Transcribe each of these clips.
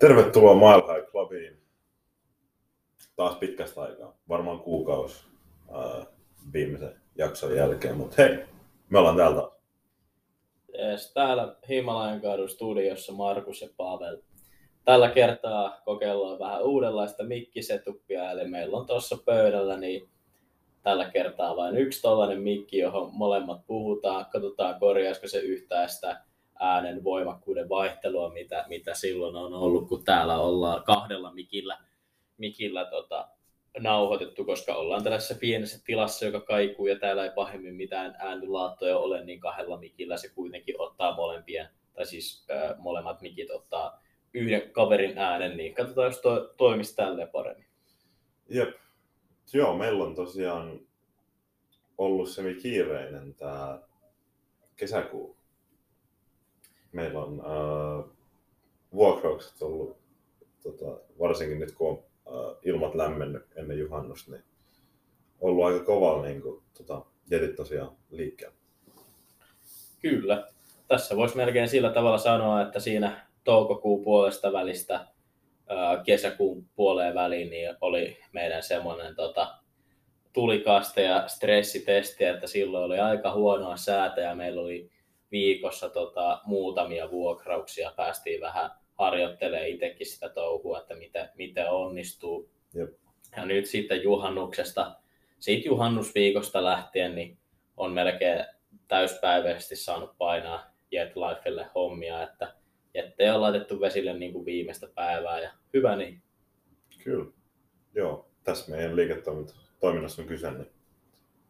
Tervetuloa Mile High Clubiin. Taas pitkästä aikaa, varmaan kuukausi ää, viimeisen jakson jälkeen, mutta hei, me ollaan täältä. Yes, täällä Himalajan kadun studiossa Markus ja Pavel. Tällä kertaa kokeillaan vähän uudenlaista mikkisetuppia, eli meillä on tuossa pöydällä niin tällä kertaa vain yksi tällainen mikki, johon molemmat puhutaan. Katsotaan, korjaisiko se yhtään sitä äänen voimakkuuden vaihtelua, mitä, mitä silloin on ollut, kun täällä ollaan kahdella mikillä, mikillä tota, nauhoitettu, koska ollaan tällaisessa pienessä tilassa, joka kaikuu ja täällä ei pahemmin mitään äänilaattoja ole, niin kahdella mikillä se kuitenkin ottaa molempien, tai siis äh, molemmat mikit ottaa yhden kaverin äänen, niin katsotaan, jos to, toimisi tälleen paremmin. Jep. Joo, meillä on tosiaan ollut semi kiireinen tämä kesäkuu. Meillä on äh, vuokraukset ollut, tota, varsinkin nyt kun on äh, ilmat lämmennyt ennen juhannusta, niin ollut aika kovalla niin kuin, tota, jetit tosiaan liikkeellä. Kyllä. Tässä voisi melkein sillä tavalla sanoa, että siinä toukokuun puolesta välistä kesäkuun puoleen väliin niin oli meidän semmoinen tota, tulikaste ja stressitesti, että silloin oli aika huonoa säätä ja meillä oli viikossa tota, muutamia vuokrauksia. Päästiin vähän harjoittelemaan itsekin sitä touhua, että miten, miten onnistuu. Jep. Ja nyt sitten juhannuksesta, siitä juhannusviikosta lähtien, niin on melkein täyspäiväisesti saanut painaa Jetlifelle hommia, että jättejä on laitettu vesille niin kuin viimeistä päivää ja hyvä niin. Kyllä. Joo, tässä meidän liiketoiminnassa on kyse, niin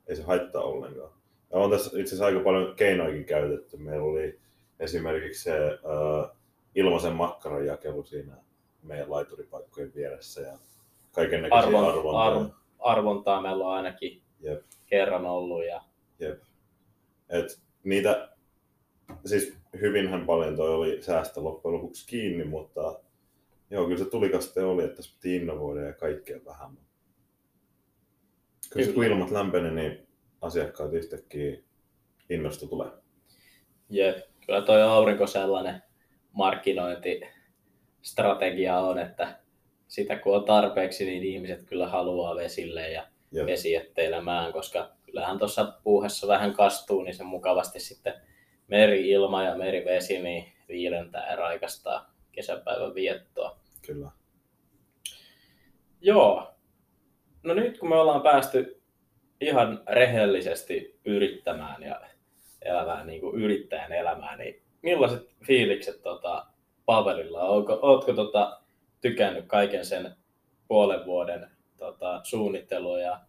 ei se haittaa ollenkaan. Ja on tässä itse asiassa aika paljon keinoikin käytetty. Meillä oli esimerkiksi se uh, ilmaisen makkaran jakelu siinä meidän laituripaikkojen vieressä ja kaiken näköisiä Arvon, arvontoja. arv, arvontaa meillä on ainakin Jep. kerran ollut. Ja, Jep. Et niitä, siis hyvinhän paljon toi oli säästä loppujen lopuksi kiinni, mutta joo, kyllä se tulikaste oli, että tässä piti innovoida ja kaikkea vähän. Kyllä, se, kun Kyllä. ilmat lämpeni, niin asiakkaat yhtäkkiä innostu tulee. jep, kyllä toi aurinko sellainen markkinointistrategia on, että sitä kun on tarpeeksi, niin ihmiset kyllä haluaa vesille ja Jep. vesijätteilemään, koska kyllähän tuossa puuhassa vähän kastuu, niin se mukavasti sitten meri-ilma ja merivesi niin viilentää ja raikastaa kesäpäivän viettoa. Kyllä. Joo. No nyt kun me ollaan päästy ihan rehellisesti yrittämään ja elämään niin kuin yrittäjän elämää, niin millaiset fiilikset tota, Pavelilla? Ootko tota, tykännyt kaiken sen puolen vuoden tota, suunnittelun ja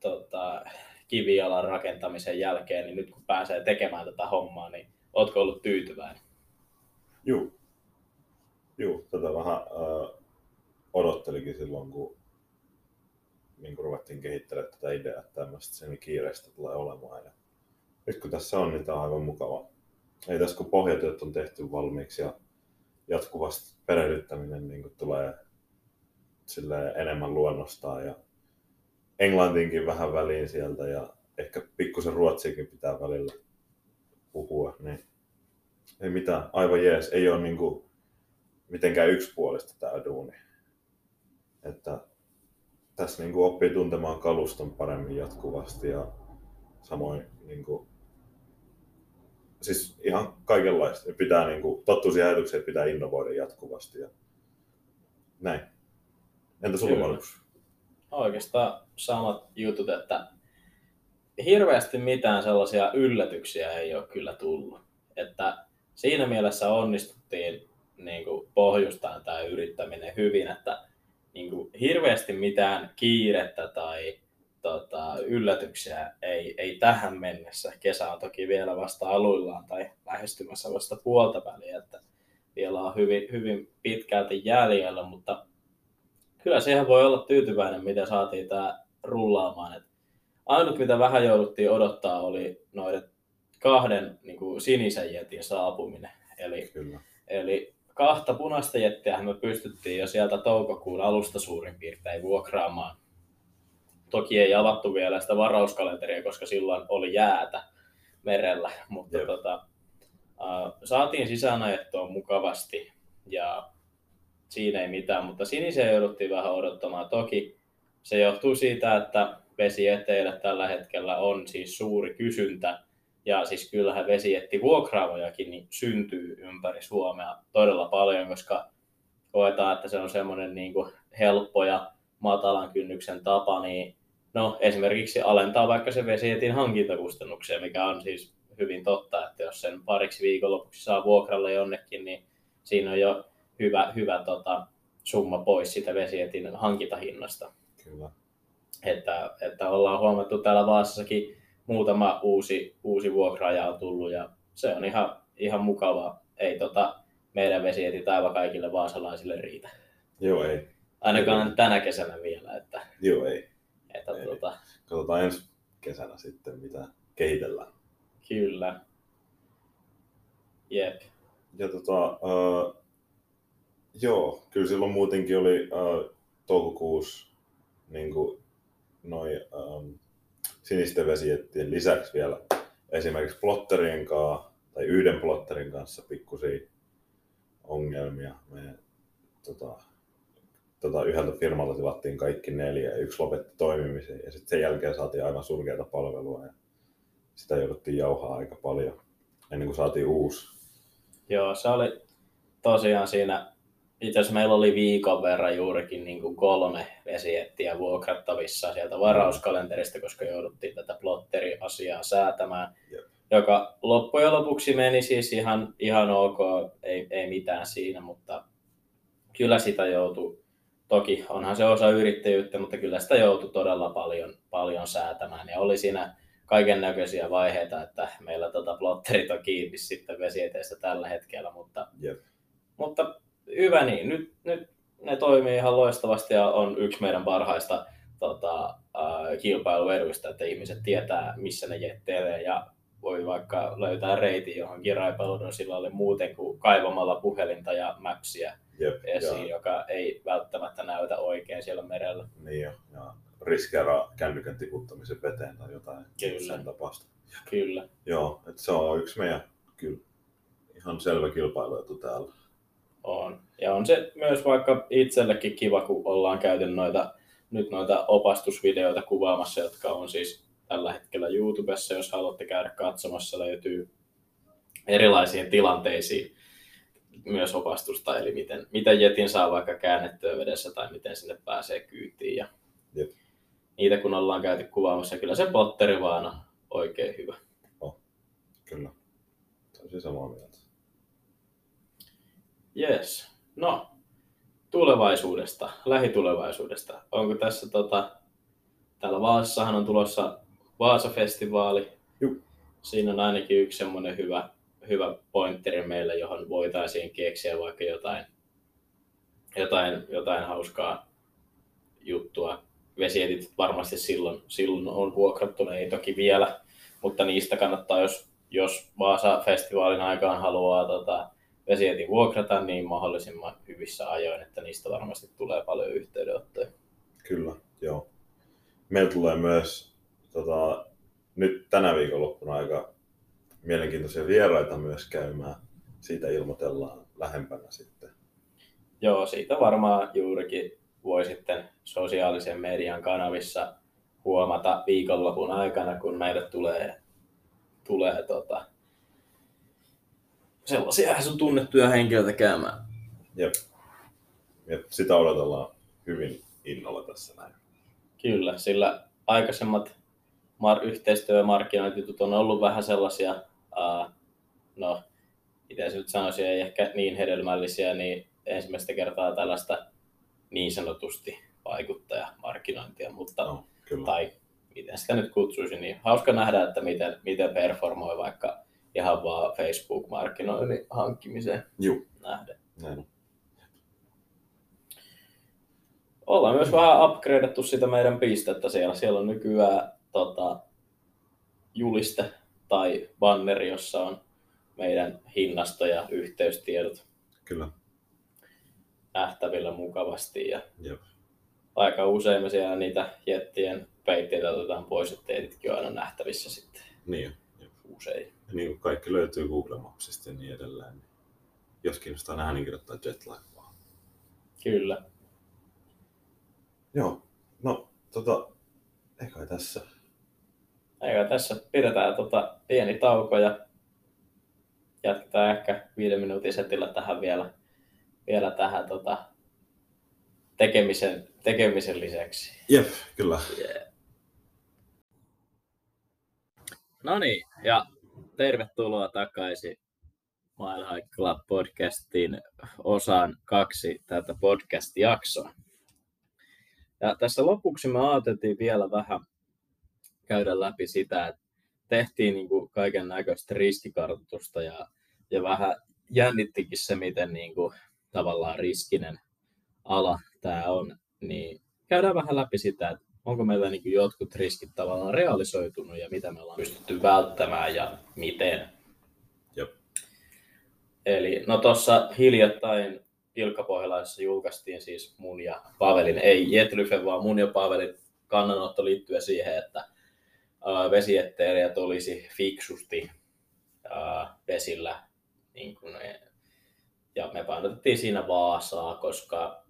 tota, kivijalan rakentamisen jälkeen, niin nyt kun pääsee tekemään tätä hommaa, niin ootko ollut tyytyväinen? Juu. Juu, tätä vähän äh, odottelikin silloin, kun niin kun ruvettiin kehittelemään tätä ideaa, että tämmöistä sen kiireistä tulee olemaan. Ja nyt kun tässä on, niin tämä on aivan mukava. Ei tässä kun pohjatyöt on tehty valmiiksi ja jatkuvasti perehdyttäminen niin kun tulee silleen enemmän luonnostaan ja englantinkin vähän väliin sieltä ja ehkä pikkusen ruotsiakin pitää välillä puhua, niin ei mitään, aivan jees. Ei ole niinku mitenkään yksipuolista tämä duuni. Että tässä niinku oppii tuntemaan kaluston paremmin jatkuvasti ja samoin niinku, siis ihan kaikenlaista. Pitää niinku, tottua siihen ajatukseen, että pitää innovoida jatkuvasti ja näin. Entä sulla. Markus? oikeastaan samat jutut, että hirveästi mitään sellaisia yllätyksiä ei ole kyllä tullut. Että siinä mielessä onnistuttiin niin kuin pohjustamaan tämä yrittäminen hyvin, että niin kuin hirveästi mitään kiirettä tai tota, yllätyksiä ei, ei tähän mennessä. Kesä on toki vielä vasta aluillaan tai lähestymässä vasta puolta väliä, että vielä on hyvin, hyvin pitkälti jäljellä, mutta kyllä siihen voi olla tyytyväinen, miten saatiin tämä rullaamaan. Et ainut, mitä vähän jouduttiin odottaa, oli noiden kahden niin kuin sinisen jetin saapuminen. Eli, Kyllä. eli kahta punaista jettiä me pystyttiin jo sieltä toukokuun alusta suurin piirtein vuokraamaan. Toki ei avattu vielä sitä varauskalenteria, koska silloin oli jäätä merellä, mutta Jep. tota, saatiin sisään ajettua mukavasti ja siinä ei mitään, mutta sinisiä jouduttiin vähän odottamaan. Toki se johtuu siitä, että vesieteillä tällä hetkellä on siis suuri kysyntä, ja siis kyllähän vesietti vuokraamojakin niin syntyy ympäri Suomea todella paljon, koska koetaan, että se on semmoinen niin kuin helppo ja matalan kynnyksen tapa, niin no, esimerkiksi alentaa vaikka se vesietin hankintakustannuksia, mikä on siis hyvin totta, että jos sen pariksi viikonlopuksi saa vuokralle jonnekin, niin siinä on jo hyvä, hyvä tota, summa pois sitä vesietin hankintahinnasta. Kyllä. Että, että ollaan huomattu täällä Vaasassakin muutama uusi, uusi vuokraaja on tullut ja se on ihan, ihan mukavaa. Ei tota, meidän vesietit aivan kaikille vaasalaisille riitä. Joo, ei. Ainakaan Ei. tänä kesänä vielä. Että, Joo, ei. että Ei. tota, Katsotaan ensi kesänä sitten, mitä kehitellään. kyllä. Jep. Ja tota, uh, joo, kyllä silloin muutenkin oli uh, toukokuussa niin kuin noi, um, sinisten vesiettien lisäksi vielä esimerkiksi plotterien kanssa tai yhden plotterin kanssa pikkusia ongelmia. Me tota, tota, yhdeltä firmalta tilattiin kaikki neljä ja yksi lopetti toimimisen ja sitten sen jälkeen saatiin aivan surkeata palvelua ja sitä jouduttiin jauhaa aika paljon ennen kuin saatiin uusi. Joo, se oli tosiaan siinä, itse asiassa meillä oli viikon verran juurikin niin kuin kolme vesiettiä vuokrattavissa sieltä varauskalenterista, koska jouduttiin tätä plotteri-asiaa säätämään, Jep. joka loppujen lopuksi meni siis ihan, ihan ok, ei, ei mitään siinä, mutta kyllä sitä joutui, toki onhan se osa yrittäjyyttä, mutta kyllä sitä joutui todella paljon, paljon säätämään ja oli siinä kaiken näköisiä vaiheita, että meillä tota plotterit on kiinni sitten vesieteistä tällä hetkellä, mutta, Jep. mutta hyvä niin. Nyt, nyt ne toimii ihan loistavasti ja on yksi meidän parhaista tota, äh, kilpailueduista, että ihmiset tietää, missä ne jetteilee ja voi vaikka löytää reitin johonkin Raipaludon sillalle muuten kuin kaivamalla puhelinta ja mapsia Jep, esiin, ja, joka ei välttämättä näytä oikein siellä merellä. niin jo, ja riskeeraa kännykän tiputtamisen veteen tai jotain Kyllä. sen tapausta. Kyllä. Joo, että se on yksi meidän kyllä ihan selvä kilpailuetu täällä. On. Ja on se myös vaikka itsellekin kiva, kun ollaan käyty noita, nyt noita opastusvideoita kuvaamassa, jotka on siis tällä hetkellä YouTubessa, jos haluatte käydä katsomassa, löytyy erilaisiin tilanteisiin myös opastusta, eli miten, miten jetin saa vaikka käännettyä vedessä tai miten sinne pääsee kyytiin. Ja Jep. niitä kun ollaan käyty kuvaamassa, kyllä se potteri vaan on oikein hyvä. Kyllä. Täysin samaa mieltä. Yes. No, tulevaisuudesta, lähitulevaisuudesta. Onko tässä tota, täällä Vaasassahan on tulossa Vaasa-festivaali. Juh. Siinä on ainakin yksi semmoinen hyvä, hyvä pointteri meille, johon voitaisiin keksiä vaikka jotain, jotain, jotain hauskaa juttua. Vesietit varmasti silloin, silloin on vuokrattuna, ei toki vielä, mutta niistä kannattaa, jos, jos Vaasa-festivaalin aikaan haluaa tota, vesietin vuokrata, niin mahdollisimman hyvissä ajoin, että niistä varmasti tulee paljon yhteydenottoja. Kyllä, joo. Meillä tulee myös tota, nyt tänä viikonloppuna aika mielenkiintoisia vieraita myös käymään. Siitä ilmoitellaan lähempänä sitten. Joo, siitä varmaan juurikin voi sitten sosiaalisen median kanavissa huomata viikonlopun aikana, kun meille tulee, tulee tota, sellaisia sun tunnettuja henkilöitä käymään. Jep. Ja sitä odotellaan hyvin innolla tässä näin. Kyllä, sillä aikaisemmat mar- yhteistyö- ja markkinointijutut on ollut vähän sellaisia, uh, no, miten se nyt sanoisi, ei ehkä niin hedelmällisiä, niin ensimmäistä kertaa tällaista niin sanotusti vaikuttajamarkkinointia, mutta, No, kyllä. tai miten sitä nyt kutsuisi, niin hauska nähdä, että miten, miten performoi vaikka ihan vaan Facebook-markkinoinnin hankkimiseen Juu, nähden. näin. Ollaan myös vähän upgradeattu sitä meidän pistettä siellä. Siellä on nykyään tota, juliste tai banneri, jossa on meidän hinnasto ja yhteystiedot Kyllä. nähtävillä mukavasti. Ja Jep. aika usein me siellä niitä jettien peitteitä otetaan pois, että teititkin on aina nähtävissä sitten Niin. Usein. Ja niin kuin kaikki löytyy Google Mapsista ja niin edelleen. Niin jos kiinnostaa nähdä, niin kirjoittaa Jetlag vaan. Kyllä. Joo, no tota, eikä tässä. Eikä tässä pidetään tota pieni tauko ja jatketaan ehkä viiden minuutin setillä tähän vielä, vielä tähän tota, tekemisen, tekemisen lisäksi. Jep, kyllä. Yeah. No niin, ja tervetuloa takaisin Mile High Club podcastin osaan kaksi tätä podcast-jaksoa. Ja tässä lopuksi me ajateltiin vielä vähän käydä läpi sitä, että tehtiin niin kaiken näköistä riskikartoitusta ja, ja vähän jännittikin se, miten niin kuin, tavallaan riskinen ala tämä on, niin käydään vähän läpi sitä, että onko meillä niin jotkut riskit tavallaan realisoitunut ja mitä me ollaan pystytty välttämään ja miten. Jop. Eli no tuossa hiljattain Ilkkapohjalaisessa julkaistiin siis mun ja Pavelin, ei Jetlyfe, vaan mun ja Pavelin kannanotto liittyen siihen, että vesijätteelijät olisi fiksusti vesillä. Niin kuin ja me painotettiin siinä Vaasaa, koska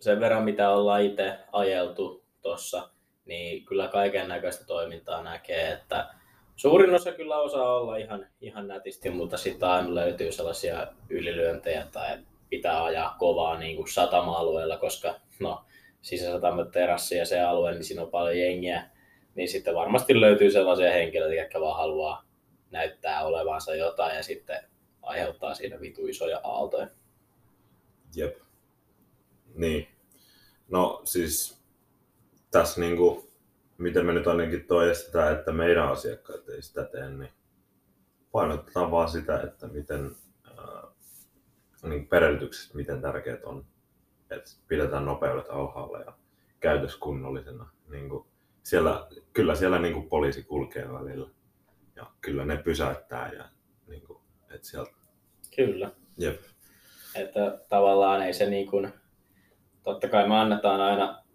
sen verran mitä ollaan itse ajeltu tuossa, niin kyllä kaiken näköistä toimintaa näkee, että suurin osa kyllä osaa olla ihan, ihan nätisti, mutta sitten aina löytyy sellaisia ylilyöntejä tai pitää ajaa kovaa niin kuin satama-alueella, koska no, sisäsatamat terassi ja se alue, niin siinä on paljon jengiä, niin sitten varmasti löytyy sellaisia henkilöitä, jotka vaan haluaa näyttää olevansa jotain ja sitten aiheuttaa siinä vitu isoja aaltoja. Jep. Niin. No siis tässä niin kuin, miten me nyt ainakin toistetaan, että meidän asiakkaat ei sitä tee, niin painotetaan vaan sitä, että miten äh, niin perehdytykset, miten tärkeät on, että pidetään nopeudet alhaalla ja käytös kunnollisena. Niin kuin siellä, kyllä siellä niin kuin poliisi kulkee välillä ja kyllä ne pysäyttää ja niin kuin, että sieltä... Kyllä. Jep. Että tavallaan ei se niin kuin, totta kai me annetaan aina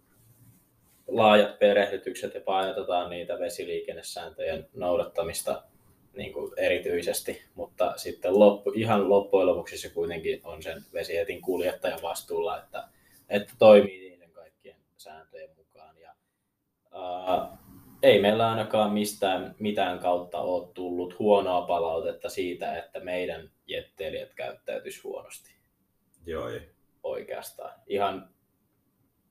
laajat perehdytykset ja painotetaan niitä vesiliikennesääntöjen noudattamista niin kuin erityisesti, mutta sitten loppu, ihan loppujen lopuksi se kuitenkin on sen vesietin kuljettajan vastuulla, että, että toimii niiden kaikkien sääntöjen mukaan. Ja, ää, ei meillä ainakaan mistään mitään kautta ole tullut huonoa palautetta siitä, että meidän jetteilijät käyttäytyisi huonosti. Joo. Oikeastaan. Ihan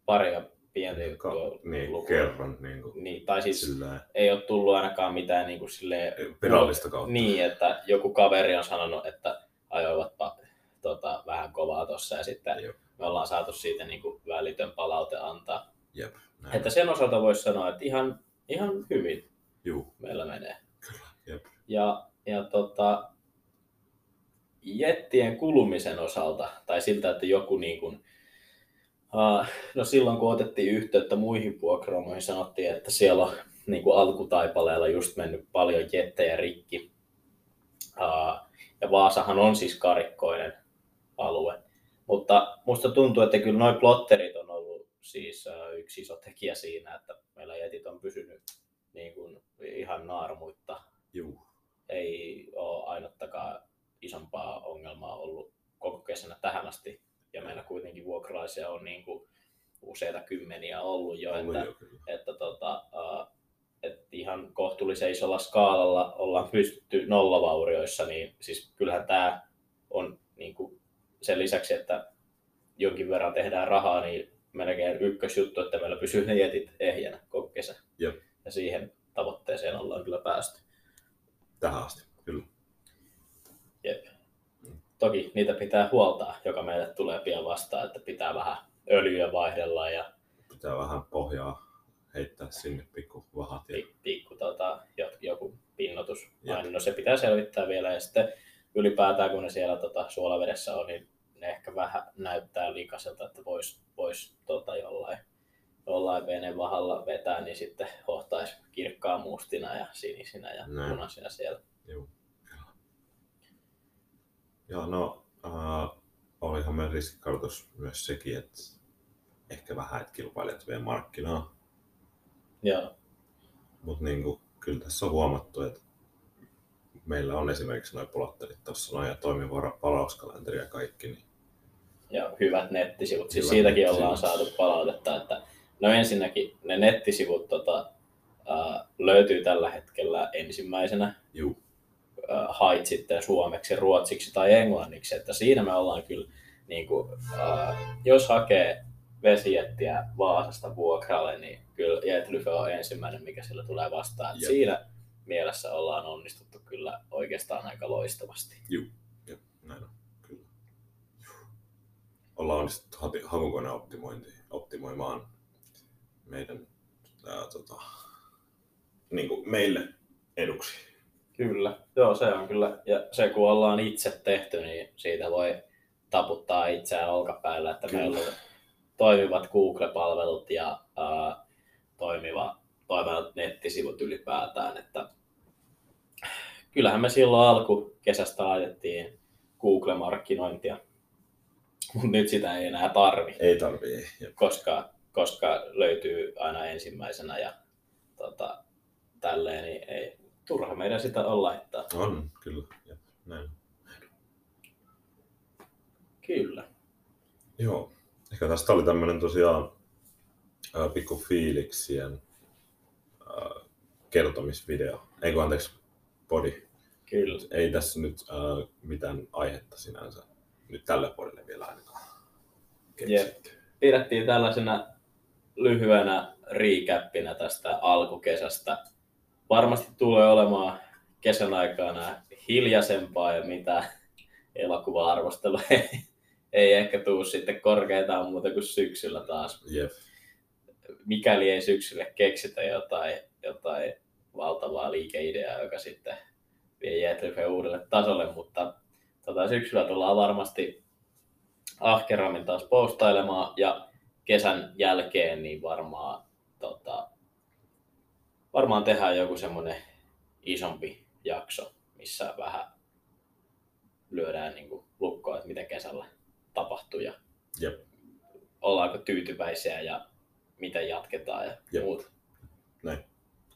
paria pientä Ka- juttua. niin, lukuun. kerran. Niin kuin, Niin, tai siis sillä ei ole tullut ainakaan mitään niin kuin silleen, virallista kautta. niin, että joku kaveri on sanonut, että ajoivatpa tota, vähän kovaa tuossa ja sitten Jep. me ollaan saatu siitä niin kuin välitön palaute antaa. Jep, näin. Että sen osalta voisi sanoa, että ihan, ihan hyvin Juu, meillä menee. kyllä. Jep. Ja, ja tota, jettien kulumisen osalta, tai siltä, että joku niin kuin, no silloin kun otettiin yhteyttä muihin vuokraamoihin, sanottiin, että siellä on niin kuin alkutaipaleella just mennyt paljon jettejä rikki. Ja Vaasahan on siis karikkoinen alue. Mutta musta tuntuu, että kyllä noin plotterit on ollut siis yksi iso tekijä siinä, että meillä jetit on pysynyt niin kuin ihan naarmuitta Juu. ei ole ainuttakaan isompaa ongelmaa ollut koko kesänä tähän asti. Ja meillä kuitenkin vuokralaisia on niin kuin useita kymmeniä ollut jo, Ollut että, jo kyllä. että tota, että ihan kohtuullisen isolla skaalalla ollaan pystytty nollavaurioissa, niin siis kyllähän tämä on niin kuin sen lisäksi, että jonkin verran tehdään rahaa, niin melkein ykkösjuttu, että meillä pysyy ne jetit ehjänä koko kesä. Jep. Ja siihen tavoitteeseen ollaan kyllä päästy. Tähän asti, kyllä. Jep. Toki niitä pitää huoltaa, joka meille tulee pian vastaan, että pitää vähän öljyä vaihdella ja Pitää vähän pohjaa heittää sinne pikku vahat. Ja... pi- pikku tota, jo- joku pinnotus. Aina, no se pitää selvittää vielä ja sitten ylipäätään kun ne siellä tota, suolavedessä on, niin ne ehkä vähän näyttää likaiselta, että voisi vois, tota, jollain, jollain veneen vahalla vetää, niin sitten hohtaisi kirkkaan mustina ja sinisinä ja Näin. punaisina siellä. Juu. Ja no, äh, olihan meidän riskikartoitus myös sekin, että ehkä vähän, että kilpailijat vie markkinaa. Joo, Mutta niin kyllä tässä on huomattu, että meillä on esimerkiksi noin polotterit tuossa noin ja toimiva palauskalenteri ja kaikki, niin ja hyvät nettisivut. Siis Hyvät siitäkin nettisivut. ollaan saatu palautetta, että no ensinnäkin ne nettisivut tota, ää, löytyy tällä hetkellä ensimmäisenä. Juu. Hait sitten suomeksi, ruotsiksi tai englanniksi, että siinä me ollaan kyllä, niin kuin, ää, jos hakee vesijättiä Vaasasta vuokralle, niin kyllä Jetlyfe on ensimmäinen, mikä sillä tulee vastaan. Jep. Siinä mielessä ollaan onnistuttu kyllä oikeastaan aika loistavasti. Juu. Jep, näin on. Kyllä. Ollaan onnistuttu optimointi, optimoimaan meidän ää, tota, niin kuin meille eduksi. Kyllä, joo se on kyllä. Ja se kun ollaan itse tehty, niin siitä voi taputtaa itseään olkapäällä, että Kyllä. meillä on toimivat Google-palvelut ja ää, toimiva, toimivat nettisivut ylipäätään. Että kyllähän me silloin alkukesästä laitettiin Google-markkinointia, mutta nyt sitä ei enää tarvi, Ei. Jep. koska, koska löytyy aina ensimmäisenä ja tota, tälleen, niin ei turha meidän sitä on laittaa. On, kyllä. Jep. Näin. Kyllä. Joo. Ehkä tästä oli tämmöinen tosiaan ää, pikku fiiliksien ää, kertomisvideo. Ei kun anteeksi, podi. Kyllä. Ei tässä nyt ää, mitään aihetta sinänsä nyt tälle podille vielä ainakaan keksitty. Pidettiin tällaisena lyhyenä recapina tästä alkukesästä. Varmasti tulee olemaan kesän aikana hiljaisempaa ja mitä elokuva-arvostelu ei, ei ehkä tuu sitten korkeintaan muuta kuin syksyllä taas. Jep. Mikäli ei syksylle keksitä jotain, jotain valtavaa liikeideaa, joka sitten vie Jetryfe uudelle tasolle, mutta tota, syksyllä tullaan varmasti ahkerammin taas postailemaan ja kesän jälkeen niin varmaan, tota, varmaan tehdään joku semmoinen isompi jakso, missä vähän lyödään niin kuin lukkoa, että mitä kesällä tapahtuu ja Jep. ollaanko tyytyväisiä ja miten jatketaan ja Jep. muuta.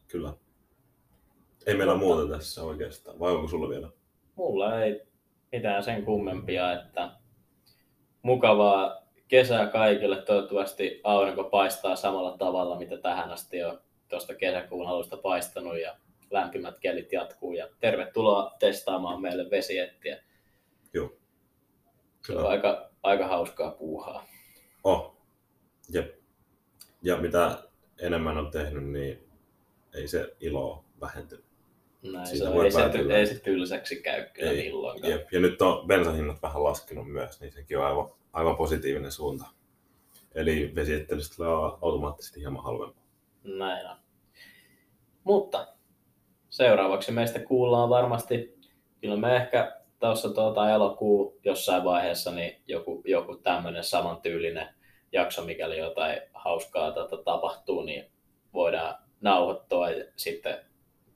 Kyllä. Ei meillä muuta tässä oikeastaan. Vai onko sulla vielä? Mulla ei mitään sen kummempia, että mukavaa kesää kaikille. Toivottavasti aurinko paistaa samalla tavalla, mitä tähän asti on tuosta kesäkuun alusta paistanut ja lämpimät kelit jatkuu. Ja tervetuloa testaamaan meille vesiettiä. Joo. Se on Kyllä. aika, aika hauskaa puuhaa. Oh. Jep. Ja mitä enemmän on tehnyt, niin ei se ilo vähentynyt. Näin Siitä se on. voi Ei se, ei se tylsäksi käy kyllä Ei. milloinkaan. Jep. Ja nyt on bensahinnat vähän laskenut myös, niin sekin on aivan, aivan positiivinen suunta. Eli vesiettelystä tulee automaattisesti hieman halvempaa. Näin on. Mutta seuraavaksi meistä kuullaan varmasti, kyllä me ehkä tuossa tuota elokuu jossain vaiheessa niin joku, joku tämmöinen samantyylinen jakso, mikäli jotain hauskaa tota, tapahtuu, niin voidaan nauhoittaa ja sitten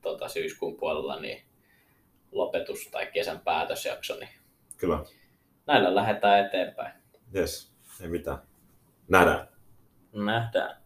tota, syyskuun puolella niin lopetus tai kesän päätösjakso, niin Kyllä. näillä lähdetään eteenpäin. Yes. Ei mitään. Nähdään. Nähdään.